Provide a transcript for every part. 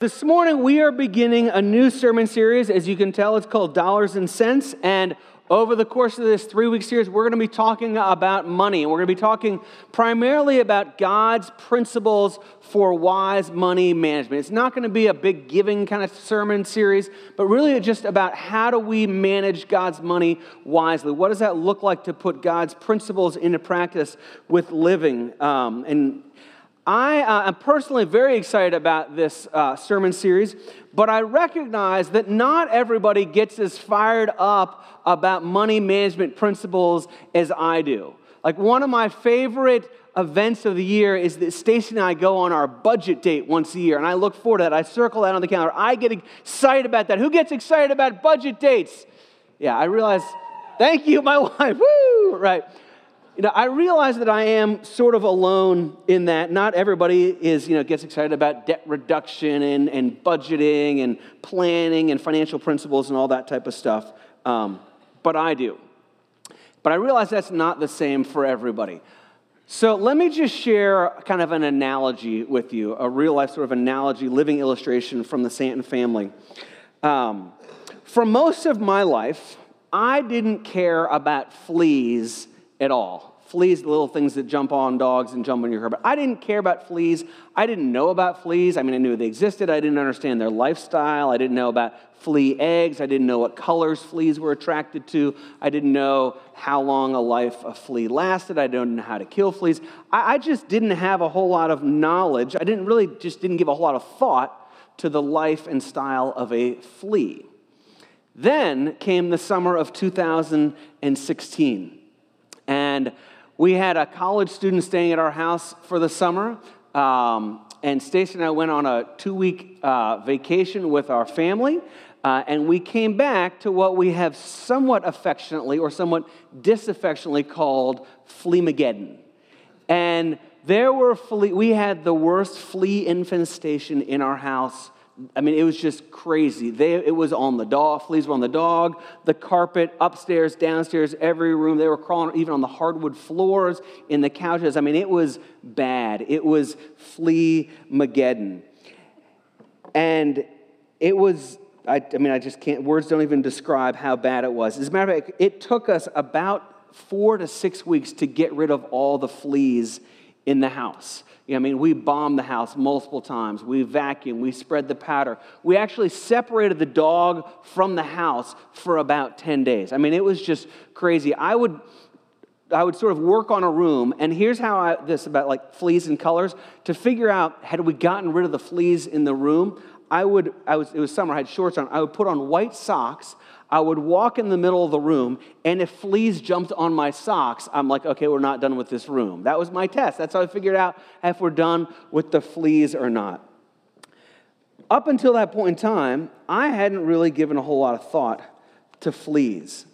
This morning, we are beginning a new sermon series. As you can tell, it's called Dollars and Cents. And over the course of this three week series, we're going to be talking about money. We're going to be talking primarily about God's principles for wise money management. It's not going to be a big giving kind of sermon series, but really just about how do we manage God's money wisely? What does that look like to put God's principles into practice with living? Um, and I uh, am personally very excited about this uh, sermon series, but I recognize that not everybody gets as fired up about money management principles as I do. Like one of my favorite events of the year is that Stacy and I go on our budget date once a year, and I look forward to that. I circle that on the calendar. I get excited about that. Who gets excited about budget dates? Yeah, I realize. Thank you, my wife. Woo! Right you know, I realize that I am sort of alone in that. Not everybody is, you know, gets excited about debt reduction and, and budgeting and planning and financial principles and all that type of stuff. Um, but I do. But I realize that's not the same for everybody. So let me just share kind of an analogy with you, a real life sort of analogy, living illustration from the Santon family. Um, for most of my life, I didn't care about fleas at all. Fleas, the little things that jump on dogs and jump on your hair. But I didn't care about fleas. I didn't know about fleas. I mean, I knew they existed. I didn't understand their lifestyle. I didn't know about flea eggs. I didn't know what colors fleas were attracted to. I didn't know how long a life a flea lasted. I didn't know how to kill fleas. I, I just didn't have a whole lot of knowledge. I didn't really just didn't give a whole lot of thought to the life and style of a flea. Then came the summer of 2016. And we had a college student staying at our house for the summer. Um, and Stacy and I went on a two week uh, vacation with our family. Uh, and we came back to what we have somewhat affectionately or somewhat disaffectionately called Fleamageddon. And there were flea, we had the worst flea infestation in our house I mean, it was just crazy. They, it was on the dog, fleas were on the dog, the carpet, upstairs, downstairs, every room. They were crawling even on the hardwood floors, in the couches. I mean, it was bad. It was flea Mageddon. And it was, I, I mean, I just can't, words don't even describe how bad it was. As a matter of fact, it took us about four to six weeks to get rid of all the fleas in the house. I mean, we bombed the house multiple times. We vacuumed, we spread the powder. We actually separated the dog from the house for about 10 days. I mean, it was just crazy. I would I would sort of work on a room, and here's how I, this about like fleas and colors to figure out had we gotten rid of the fleas in the room. I would, I was, it was summer, I had shorts on. I would put on white socks I would walk in the middle of the room, and if fleas jumped on my socks, I'm like, okay, we're not done with this room. That was my test. That's how I figured out if we're done with the fleas or not. Up until that point in time, I hadn't really given a whole lot of thought to fleas.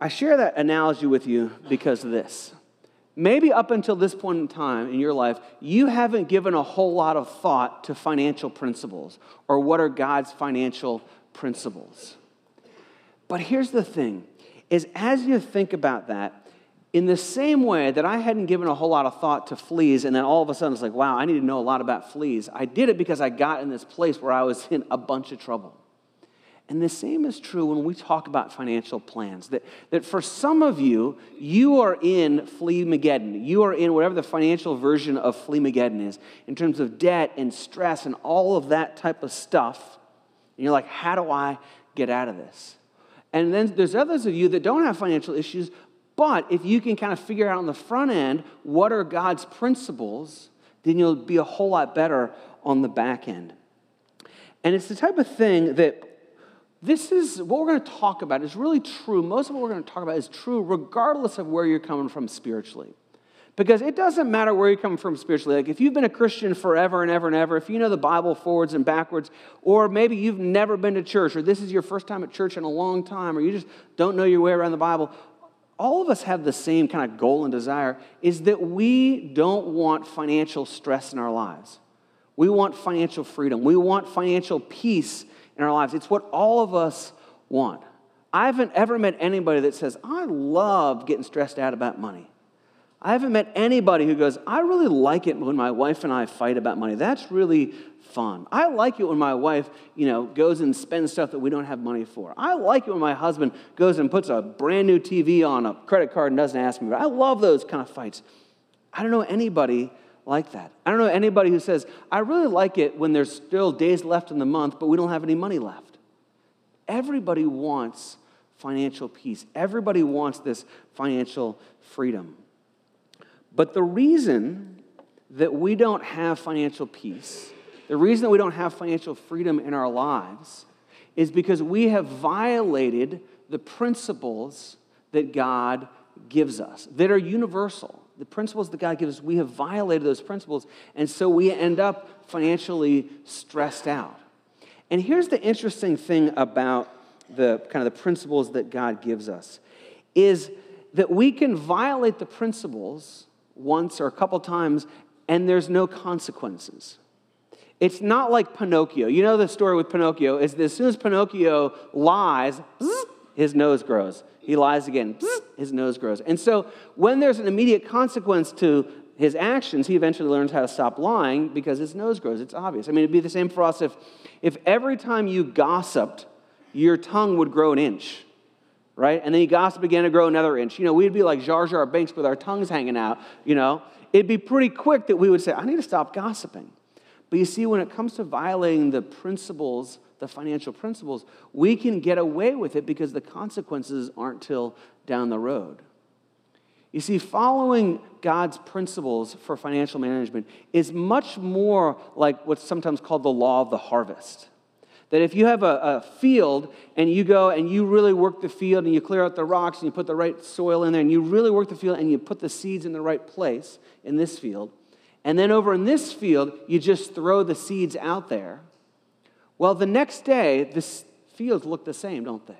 I share that analogy with you because of this. Maybe up until this point in time in your life, you haven't given a whole lot of thought to financial principles or what are God's financial principles. But here's the thing is as you think about that, in the same way that I hadn't given a whole lot of thought to fleas, and then all of a sudden it's like, wow, I need to know a lot about fleas. I did it because I got in this place where I was in a bunch of trouble. And the same is true when we talk about financial plans. That, that for some of you, you are in Fleamageddon. You are in whatever the financial version of Fleamageddon is, in terms of debt and stress and all of that type of stuff. And you're like, how do I get out of this? And then there's others of you that don't have financial issues, but if you can kind of figure out on the front end what are God's principles, then you'll be a whole lot better on the back end. And it's the type of thing that this is what we're going to talk about is really true. Most of what we're going to talk about is true regardless of where you're coming from spiritually. Because it doesn't matter where you come from spiritually. Like if you've been a Christian forever and ever and ever, if you know the Bible forwards and backwards, or maybe you've never been to church, or this is your first time at church in a long time, or you just don't know your way around the Bible, all of us have the same kind of goal and desire is that we don't want financial stress in our lives. We want financial freedom. We want financial peace in our lives. It's what all of us want. I haven't ever met anybody that says, I love getting stressed out about money. I haven't met anybody who goes, I really like it when my wife and I fight about money. That's really fun. I like it when my wife, you know, goes and spends stuff that we don't have money for. I like it when my husband goes and puts a brand new TV on a credit card and doesn't ask me. But I love those kind of fights. I don't know anybody like that. I don't know anybody who says, I really like it when there's still days left in the month, but we don't have any money left. Everybody wants financial peace. Everybody wants this financial freedom. But the reason that we don't have financial peace, the reason that we don't have financial freedom in our lives, is because we have violated the principles that God gives us that are universal. The principles that God gives us, we have violated those principles, and so we end up financially stressed out. And here's the interesting thing about the kind of the principles that God gives us is that we can violate the principles once or a couple times and there's no consequences. It's not like Pinocchio. You know the story with Pinocchio is that as soon as Pinocchio lies, his nose grows. He lies again, his nose grows. And so when there's an immediate consequence to his actions, he eventually learns how to stop lying because his nose grows. It's obvious. I mean, it'd be the same for us if, if every time you gossiped, your tongue would grow an inch right? And then you gossip began to grow another inch. You know, we'd be like Jar Jar Binks with our tongues hanging out, you know. It'd be pretty quick that we would say, I need to stop gossiping. But you see, when it comes to violating the principles, the financial principles, we can get away with it because the consequences aren't till down the road. You see, following God's principles for financial management is much more like what's sometimes called the law of the harvest. That if you have a, a, field and you go and you really work the field and you clear out the rocks and you put the right soil in there and you really work the field and you put the seeds in the right place in this field, and then over in this field, you just throw the seeds out there, well, the next day, the fields look the same, don't they?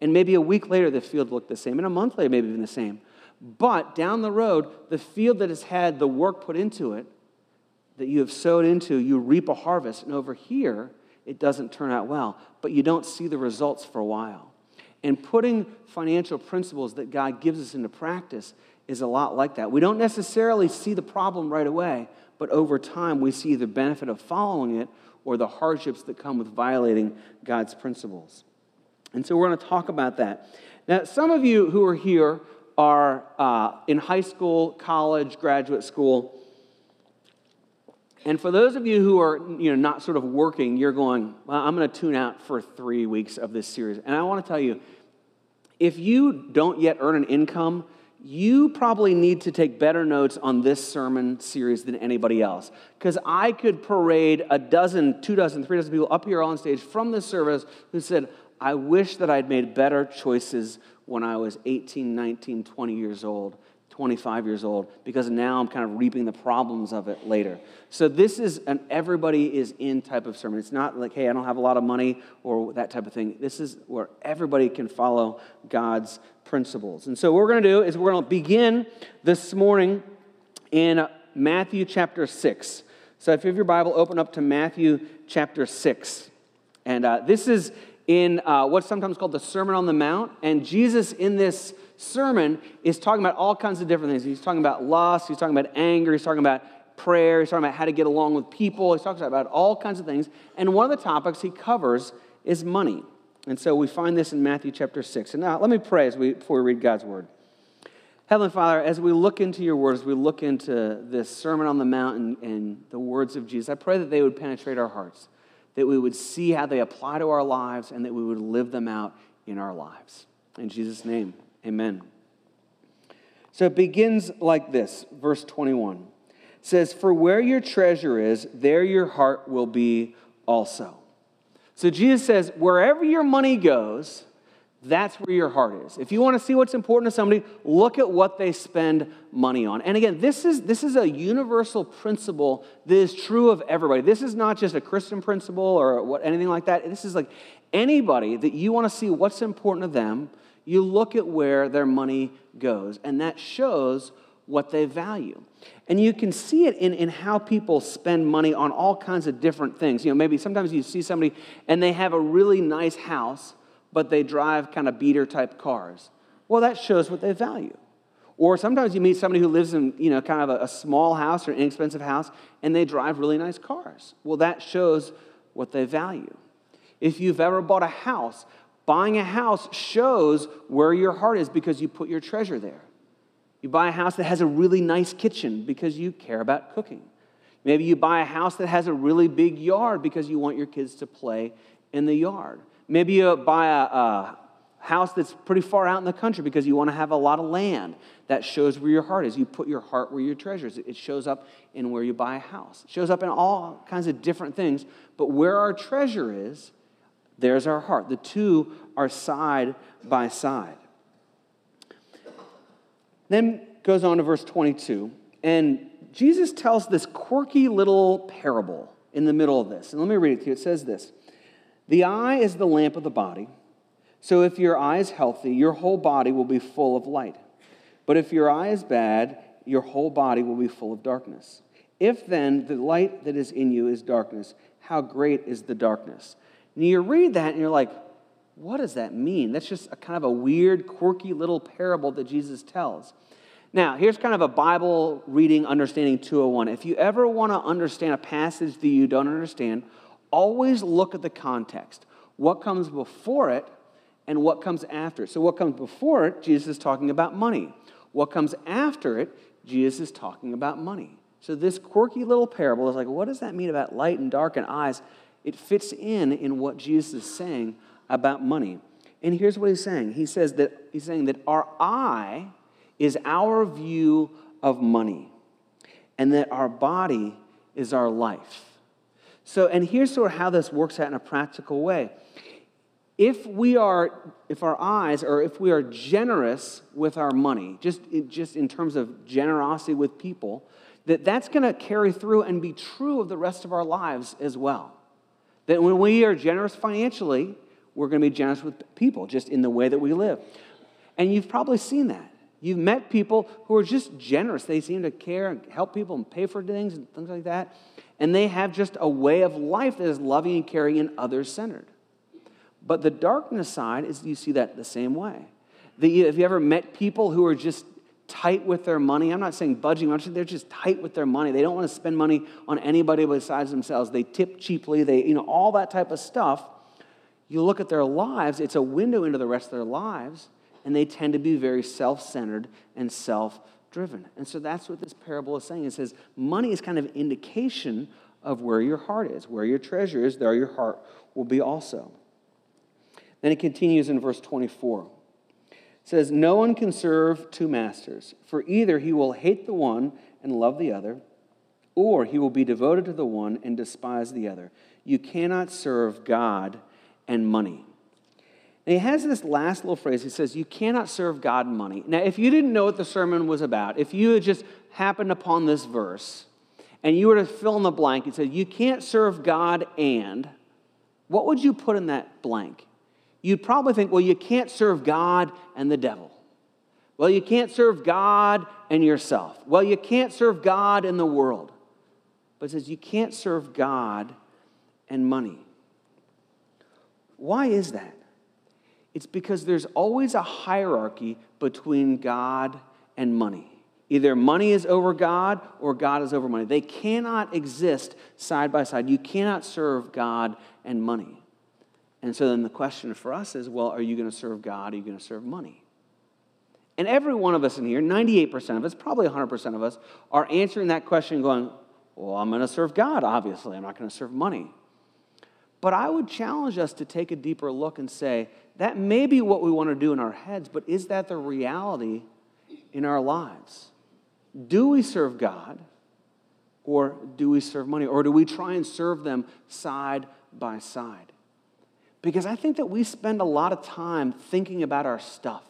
And maybe a week later, the field looked the same, and a month later, maybe even the same. But down the road, the field that has had the work put into it, that you have sowed into, you reap a harvest. And over here, it doesn't turn out well, but you don't see the results for a while. And putting financial principles that God gives us into practice is a lot like that. We don't necessarily see the problem right away, but over time we see the benefit of following it or the hardships that come with violating God's principles. And so we're going to talk about that. Now, some of you who are here are uh, in high school, college, graduate school, and for those of you who are you know, not sort of working, you're going, well, I'm going to tune out for three weeks of this series. And I want to tell you, if you don't yet earn an income, you probably need to take better notes on this sermon series than anybody else. Because I could parade a dozen, two dozen, three dozen people up here on stage from this service who said, I wish that I'd made better choices when I was 18, 19, 20 years old 25 years old because now I'm kind of reaping the problems of it later. So this is an everybody is in type of sermon. It's not like, hey, I don't have a lot of money or that type of thing. This is where everybody can follow God's principles. And so what we're going to do is we're going to begin this morning in Matthew chapter 6. So if you have your Bible, open up to Matthew chapter 6. And uh, this is in uh, what's sometimes called the Sermon on the Mount. And Jesus, in this sermon is talking about all kinds of different things. He's talking about lust, he's talking about anger, he's talking about prayer, he's talking about how to get along with people, he's talking about all kinds of things. And one of the topics he covers is money. And so we find this in Matthew chapter 6. And now let me pray as we, before we read God's word. Heavenly Father, as we look into your words, we look into this Sermon on the Mount and, and the words of Jesus, I pray that they would penetrate our hearts, that we would see how they apply to our lives, and that we would live them out in our lives. In Jesus' name. Amen. So it begins like this, verse 21. It says, For where your treasure is, there your heart will be also. So Jesus says, wherever your money goes, that's where your heart is. If you want to see what's important to somebody, look at what they spend money on. And again, this is, this is a universal principle that is true of everybody. This is not just a Christian principle or what, anything like that. This is like anybody that you want to see what's important to them, you look at where their money goes, and that shows what they value. And you can see it in, in how people spend money on all kinds of different things. You know, maybe sometimes you see somebody and they have a really nice house, but they drive kind of beater type cars. Well, that shows what they value. Or sometimes you meet somebody who lives in, you know, kind of a, a small house or an inexpensive house, and they drive really nice cars. Well, that shows what they value. If you've ever bought a house, buying a house shows where your heart is because you put your treasure there. You buy a house that has a really nice kitchen because you care about cooking. Maybe you buy a house that has a really big yard because you want your kids to play in the yard. Maybe you buy a, a house that's pretty far out in the country because you want to have a lot of land. That shows where your heart is. You put your heart where your treasure is. It shows up in where you buy a house. It shows up in all kinds of different things. But where our treasure is, there's our heart. The two are side by side. Then goes on to verse 22, and Jesus tells this quirky little parable in the middle of this. And let me read it to you. It says this The eye is the lamp of the body. So if your eye is healthy, your whole body will be full of light. But if your eye is bad, your whole body will be full of darkness. If then the light that is in you is darkness, how great is the darkness? And you read that and you're like, what does that mean? That's just a kind of a weird, quirky little parable that Jesus tells. Now, here's kind of a Bible reading understanding 201. If you ever want to understand a passage that you don't understand, always look at the context. What comes before it and what comes after. So, what comes before it, Jesus is talking about money. What comes after it, Jesus is talking about money. So, this quirky little parable is like, what does that mean about light and dark and eyes? It fits in in what Jesus is saying about money. And here's what he's saying. He says that he's saying that our eye is our view of money, and that our body is our life. So, and here's sort of how this works out in a practical way. If we are if our eyes or if we are generous with our money just just in terms of generosity with people that that's going to carry through and be true of the rest of our lives as well. That when we are generous financially we're going to be generous with people just in the way that we live. And you've probably seen that. You've met people who are just generous. They seem to care and help people and pay for things and things like that and they have just a way of life that is loving and caring and others centered but the darkness side is you see that the same way. The, have you ever met people who are just tight with their money? I'm not saying budging, I'm they're just tight with their money. They don't want to spend money on anybody besides themselves. They tip cheaply, they, you know, all that type of stuff. You look at their lives, it's a window into the rest of their lives, and they tend to be very self centered and self driven. And so that's what this parable is saying. It says money is kind of indication of where your heart is, where your treasure is, there your heart will be also. Then it continues in verse 24. It says, No one can serve two masters, for either he will hate the one and love the other, or he will be devoted to the one and despise the other. You cannot serve God and money. And he has this last little phrase. He says, You cannot serve God and money. Now, if you didn't know what the sermon was about, if you had just happened upon this verse and you were to fill in the blank and said, You can't serve God and, what would you put in that blank? you'd probably think, well, you can't serve God and the devil. Well, you can't serve God and yourself. Well, you can't serve God and the world. But it says you can't serve God and money. Why is that? It's because there's always a hierarchy between God and money. Either money is over God or God is over money. They cannot exist side by side. You cannot serve God and money. And so then the question for us is well, are you going to serve God? Are you going to serve money? And every one of us in here, 98% of us, probably 100% of us, are answering that question going, well, I'm going to serve God, obviously. I'm not going to serve money. But I would challenge us to take a deeper look and say, that may be what we want to do in our heads, but is that the reality in our lives? Do we serve God or do we serve money? Or do we try and serve them side by side? Because I think that we spend a lot of time thinking about our stuff.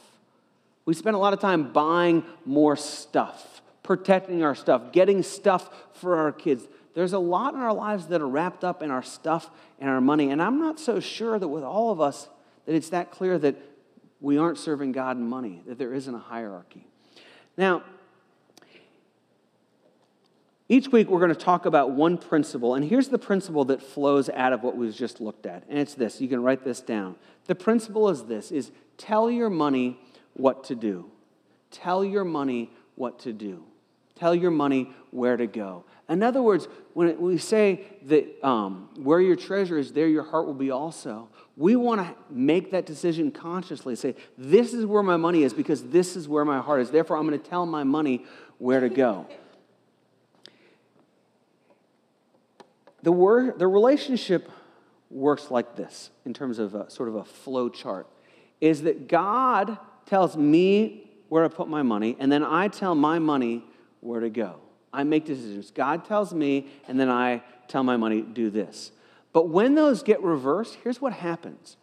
We spend a lot of time buying more stuff, protecting our stuff, getting stuff for our kids. There's a lot in our lives that are wrapped up in our stuff and our money. And I'm not so sure that with all of us that it's that clear that we aren't serving God and money, that there isn't a hierarchy. Now, each week, we're going to talk about one principle, and here's the principle that flows out of what we've just looked at. And it's this you can write this down. The principle is this is tell your money what to do. tell your money what to do. Tell your money where to go. In other words, when we say that um, where your treasure is, there your heart will be also, we want to make that decision consciously. Say, this is where my money is because this is where my heart is. Therefore, I'm going to tell my money where to go. The, word, the relationship works like this in terms of a, sort of a flow chart is that God tells me where to put my money, and then I tell my money where to go. I make decisions. God tells me, and then I tell my money, do this. But when those get reversed, here's what happens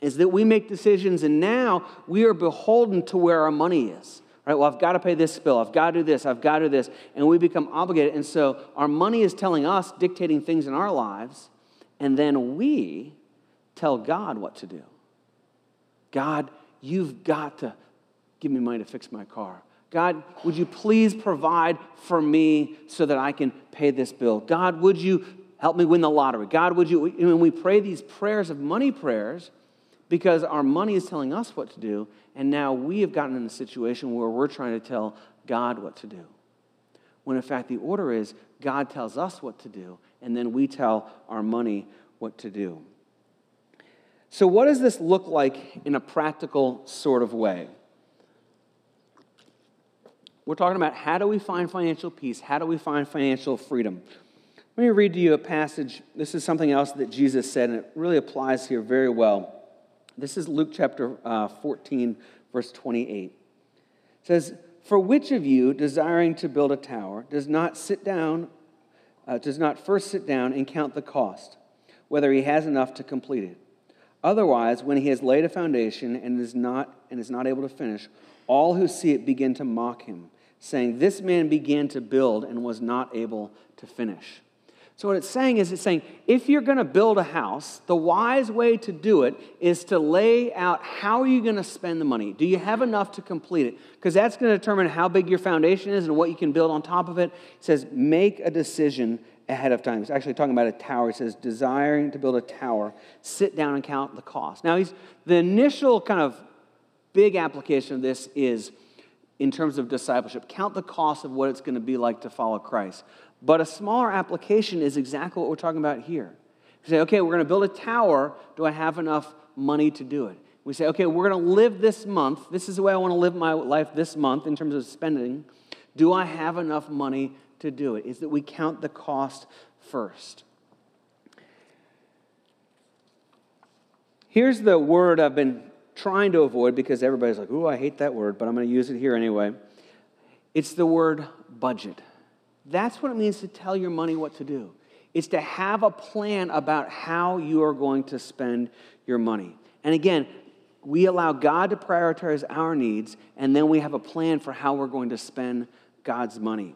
is that we make decisions, and now we are beholden to where our money is. Right? Well, I've got to pay this bill. I've got to do this. I've got to do this. And we become obligated. And so our money is telling us, dictating things in our lives, and then we tell God what to do. God, you've got to give me money to fix my car. God, would you please provide for me so that I can pay this bill? God, would you help me win the lottery? God, would you? When we pray these prayers of money prayers, because our money is telling us what to do, and now we have gotten in a situation where we're trying to tell God what to do. When in fact, the order is God tells us what to do, and then we tell our money what to do. So, what does this look like in a practical sort of way? We're talking about how do we find financial peace? How do we find financial freedom? Let me read to you a passage. This is something else that Jesus said, and it really applies here very well. This is Luke chapter uh, 14, verse 28. It says, For which of you, desiring to build a tower, does not sit down, uh, does not first sit down and count the cost, whether he has enough to complete it? Otherwise, when he has laid a foundation and is not, and is not able to finish, all who see it begin to mock him, saying, This man began to build and was not able to finish. So, what it's saying is, it's saying, if you're going to build a house, the wise way to do it is to lay out how are you going to spend the money? Do you have enough to complete it? Because that's going to determine how big your foundation is and what you can build on top of it. It says, make a decision ahead of time. It's actually talking about a tower. He says, desiring to build a tower, sit down and count the cost. Now, he's, the initial kind of big application of this is in terms of discipleship. Count the cost of what it's going to be like to follow Christ. But a smaller application is exactly what we're talking about here. You say, okay, we're going to build a tower. Do I have enough money to do it? We say, okay, we're going to live this month. This is the way I want to live my life this month in terms of spending. Do I have enough money to do it? Is that we count the cost first. Here's the word I've been trying to avoid because everybody's like, ooh, I hate that word, but I'm going to use it here anyway. It's the word budget. That's what it means to tell your money what to do. It's to have a plan about how you are going to spend your money. And again, we allow God to prioritize our needs, and then we have a plan for how we're going to spend God's money.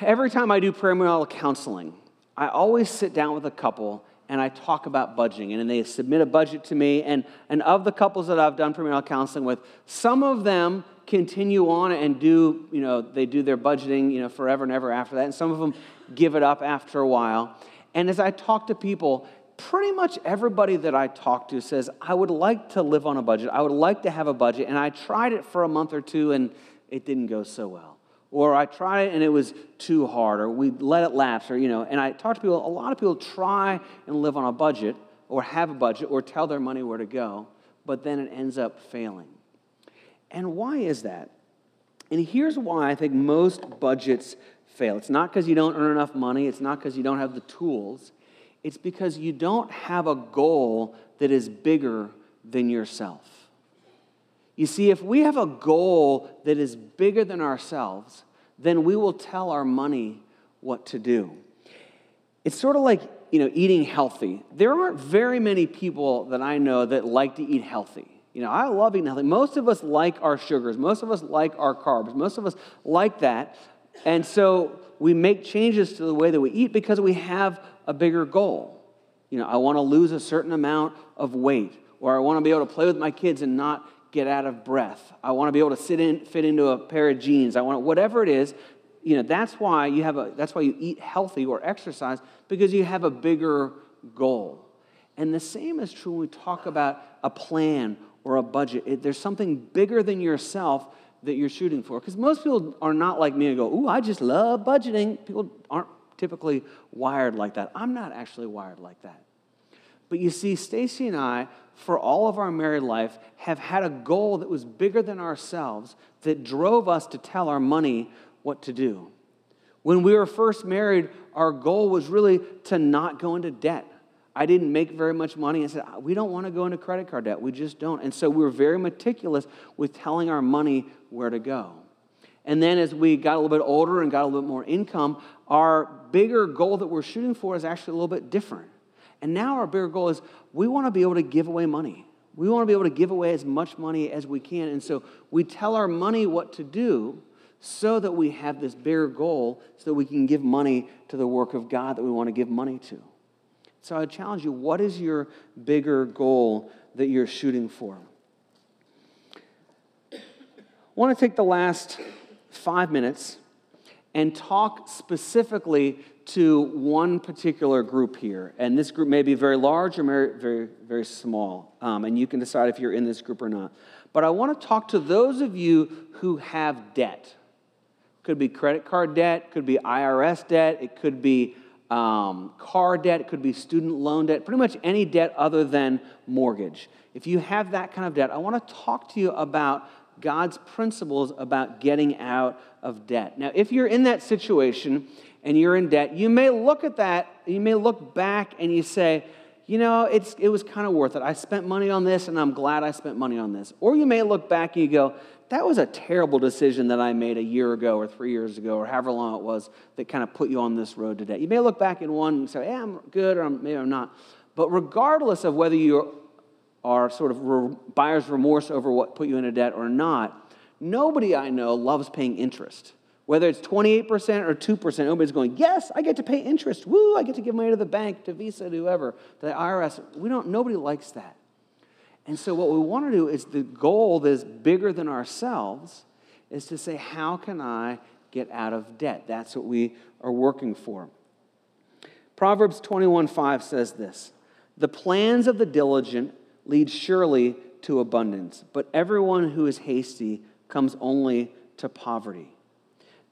Every time I do premarital counseling, I always sit down with a couple and I talk about budgeting. And they submit a budget to me. And, and of the couples that I've done premarital counseling with, some of them continue on and do, you know, they do their budgeting, you know, forever and ever after that. And some of them give it up after a while. And as I talk to people, pretty much everybody that I talk to says, I would like to live on a budget. I would like to have a budget. And I tried it for a month or two and it didn't go so well. Or I tried it and it was too hard, or we let it lapse, or, you know, and I talk to people, a lot of people try and live on a budget, or have a budget, or tell their money where to go, but then it ends up failing. And why is that? And here's why I think most budgets fail. It's not because you don't earn enough money, it's not because you don't have the tools. It's because you don't have a goal that is bigger than yourself. You see, if we have a goal that is bigger than ourselves, then we will tell our money what to do. It's sort of like, you know, eating healthy. There aren't very many people that I know that like to eat healthy. You know, I love eating healthy. Most of us like our sugars. Most of us like our carbs. Most of us like that. And so we make changes to the way that we eat because we have a bigger goal. You know, I want to lose a certain amount of weight, or I want to be able to play with my kids and not get out of breath. I want to be able to sit in, fit into a pair of jeans. I want whatever it is. You know, that's why you have a, that's why you eat healthy or exercise because you have a bigger goal. And the same is true when we talk about a plan or a budget. It, there's something bigger than yourself that you're shooting for. Because most people are not like me and go, Ooh, I just love budgeting. People aren't typically wired like that. I'm not actually wired like that. But you see, Stacy and I, for all of our married life, have had a goal that was bigger than ourselves that drove us to tell our money what to do. When we were first married, our goal was really to not go into debt. I didn't make very much money. I said, ah, we don't want to go into credit card debt. We just don't. And so we were very meticulous with telling our money where to go. And then as we got a little bit older and got a little bit more income, our bigger goal that we're shooting for is actually a little bit different. And now our bigger goal is we want to be able to give away money. We want to be able to give away as much money as we can. And so we tell our money what to do so that we have this bigger goal so that we can give money to the work of God that we want to give money to. So I challenge you what is your bigger goal that you're shooting for? I want to take the last five minutes and talk specifically to one particular group here. And this group may be very large or very, very, very small. Um, and you can decide if you're in this group or not. But I want to talk to those of you who have debt. Could be credit card debt, could be IRS debt, it could be um, car debt, it could be student loan debt, pretty much any debt other than mortgage. If you have that kind of debt, I want to talk to you about God's principles about getting out of debt. Now, if you're in that situation and you're in debt, you may look at that, you may look back and you say, you know, it's, it was kind of worth it. I spent money on this and I'm glad I spent money on this. Or you may look back and you go, that was a terrible decision that I made a year ago or three years ago or however long it was that kind of put you on this road today. You may look back in one and say, yeah, I'm good or maybe I'm not. But regardless of whether you are sort of buyer's remorse over what put you in a debt or not, nobody I know loves paying interest. Whether it's 28% or 2%, nobody's going, yes, I get to pay interest. Woo, I get to give money to the bank, to Visa, to whoever, to the IRS. We don't, nobody likes that. And so what we want to do is the goal that is bigger than ourselves is to say, how can I get out of debt? That's what we are working for. Proverbs 21:5 says this: "The plans of the diligent lead surely to abundance, but everyone who is hasty comes only to poverty."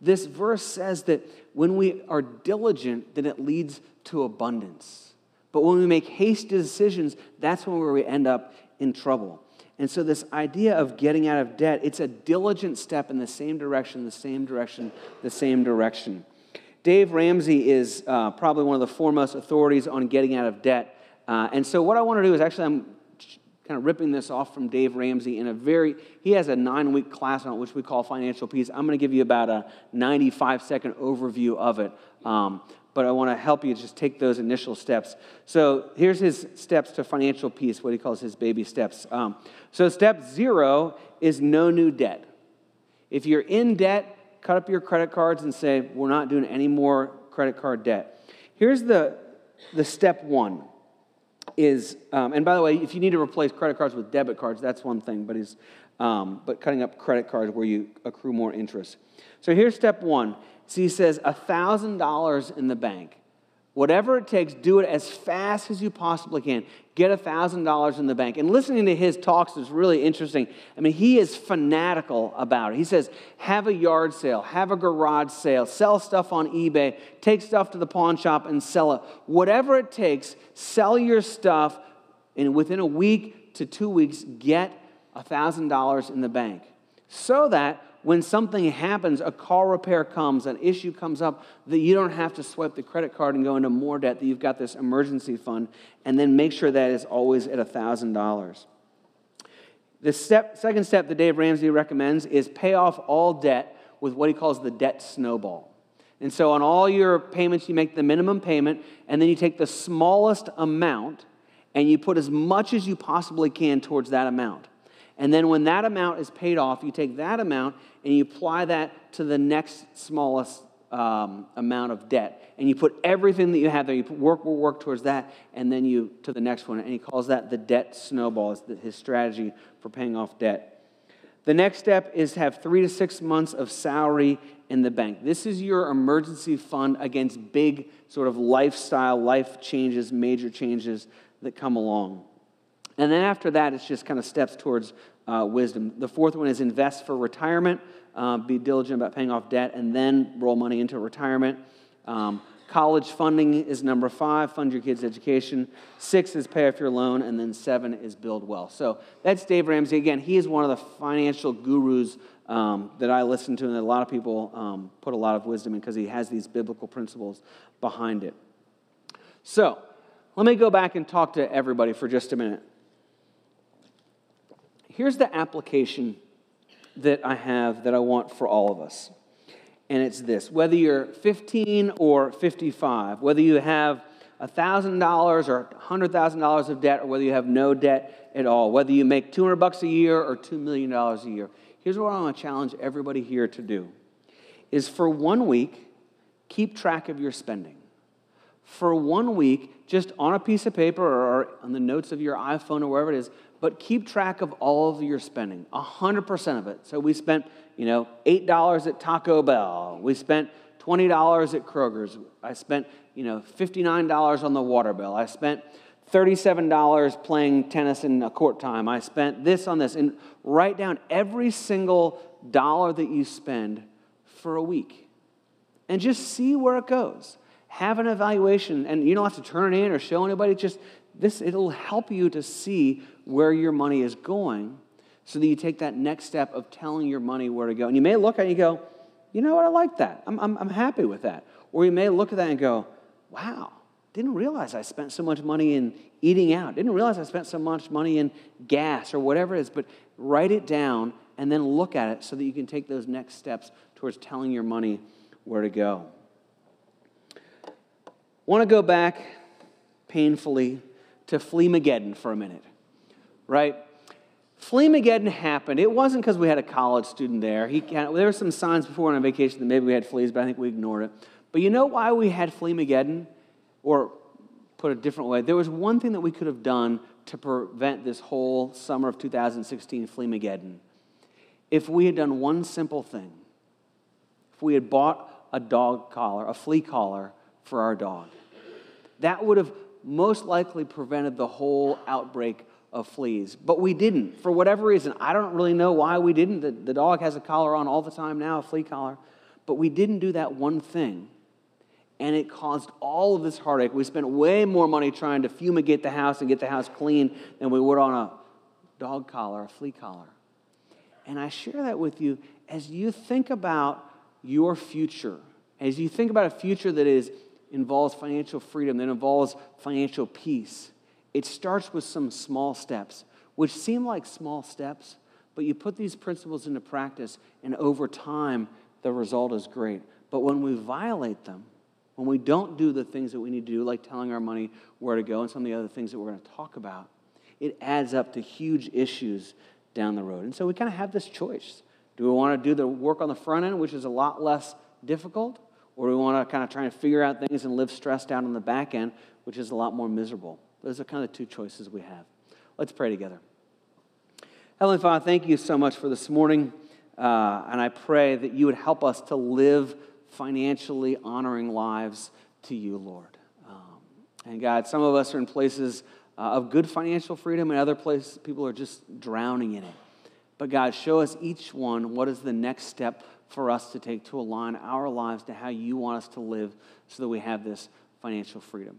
This verse says that when we are diligent, then it leads to abundance. But when we make hasty decisions, that's when we end up in trouble. And so, this idea of getting out of debt, it's a diligent step in the same direction, the same direction, the same direction. Dave Ramsey is uh, probably one of the foremost authorities on getting out of debt. Uh, and so, what I want to do is actually, I'm kind of ripping this off from Dave Ramsey in a very, he has a nine week class on it, which we call Financial Peace. I'm going to give you about a 95 second overview of it. Um, but I want to help you just take those initial steps. So here's his steps to financial peace, what he calls his baby steps. Um, so step zero is no new debt. If you're in debt, cut up your credit cards and say, we're not doing any more credit card debt. Here's the, the step one is, um, and by the way, if you need to replace credit cards with debit cards, that's one thing, but, he's, um, but cutting up credit cards where you accrue more interest. So here's step one. So he says, $1,000 in the bank. Whatever it takes, do it as fast as you possibly can. Get $1,000 in the bank. And listening to his talks is really interesting. I mean, he is fanatical about it. He says, have a yard sale, have a garage sale, sell stuff on eBay, take stuff to the pawn shop and sell it. Whatever it takes, sell your stuff, and within a week to two weeks, get $1,000 in the bank. So that when something happens, a car repair comes, an issue comes up, that you don't have to swipe the credit card and go into more debt, that you've got this emergency fund, and then make sure that is always at $1,000. The step, second step that Dave Ramsey recommends is pay off all debt with what he calls the debt snowball. And so on all your payments, you make the minimum payment, and then you take the smallest amount and you put as much as you possibly can towards that amount. And then when that amount is paid off, you take that amount and you apply that to the next smallest um, amount of debt. And you put everything that you have there, you work, work, work towards that, and then you to the next one. And he calls that the debt snowball, is his strategy for paying off debt. The next step is to have three to six months of salary in the bank. This is your emergency fund against big sort of lifestyle, life changes, major changes that come along. And then after that, it's just kind of steps towards uh, wisdom. The fourth one is invest for retirement, uh, be diligent about paying off debt, and then roll money into retirement. Um, college funding is number five, fund your kids' education. Six is pay off your loan, and then seven is build wealth. So that's Dave Ramsey. Again, he is one of the financial gurus um, that I listen to, and that a lot of people um, put a lot of wisdom in because he has these biblical principles behind it. So let me go back and talk to everybody for just a minute. Here's the application that I have that I want for all of us. And it's this whether you're 15 or 55, whether you have $1,000 or $100,000 of debt, or whether you have no debt at all, whether you make 200 bucks a year or $2 million a year, here's what I want to challenge everybody here to do is for one week, keep track of your spending. For one week, just on a piece of paper or on the notes of your iPhone or wherever it is, but keep track of all of your spending, 100% of it. So we spent, you know, $8 at Taco Bell. We spent $20 at Kroger's. I spent, you know, $59 on the water bill. I spent $37 playing tennis in a court time. I spent this on this. And write down every single dollar that you spend for a week. And just see where it goes. Have an evaluation. And you don't have to turn it in or show anybody. Just this, it'll help you to see where your money is going so that you take that next step of telling your money where to go. And you may look at it and go, you know what, I like that. I'm, I'm, I'm happy with that. Or you may look at that and go, wow, didn't realize I spent so much money in eating out. Didn't realize I spent so much money in gas or whatever it is. But write it down and then look at it so that you can take those next steps towards telling your money where to go. Want to go back painfully to Fleamageddon for a minute, right? Fleamageddon happened. It wasn't because we had a college student there. He, there were some signs before on vacation that maybe we had fleas, but I think we ignored it. But you know why we had Fleamageddon? Or put it a different way, there was one thing that we could have done to prevent this whole summer of 2016 Fleamageddon. If we had done one simple thing, if we had bought a dog collar, a flea collar for our dog, that would have most likely prevented the whole outbreak of fleas. But we didn't, for whatever reason. I don't really know why we didn't. The, the dog has a collar on all the time now, a flea collar. But we didn't do that one thing. And it caused all of this heartache. We spent way more money trying to fumigate the house and get the house clean than we would on a dog collar, a flea collar. And I share that with you as you think about your future, as you think about a future that is involves financial freedom, that involves financial peace. It starts with some small steps, which seem like small steps, but you put these principles into practice, and over time, the result is great. But when we violate them, when we don't do the things that we need to do, like telling our money where to go and some of the other things that we're going to talk about, it adds up to huge issues down the road. And so we kind of have this choice. Do we want to do the work on the front end, which is a lot less difficult? Or do we want to kind of try and figure out things and live stressed out on the back end, which is a lot more miserable? Those are kind of two choices we have. Let's pray together. Heavenly Father, thank you so much for this morning. Uh, and I pray that you would help us to live financially honoring lives to you, Lord. Um, and God, some of us are in places uh, of good financial freedom, and other places people are just drowning in it. But God, show us each one what is the next step for us to take to align our lives to how you want us to live so that we have this financial freedom.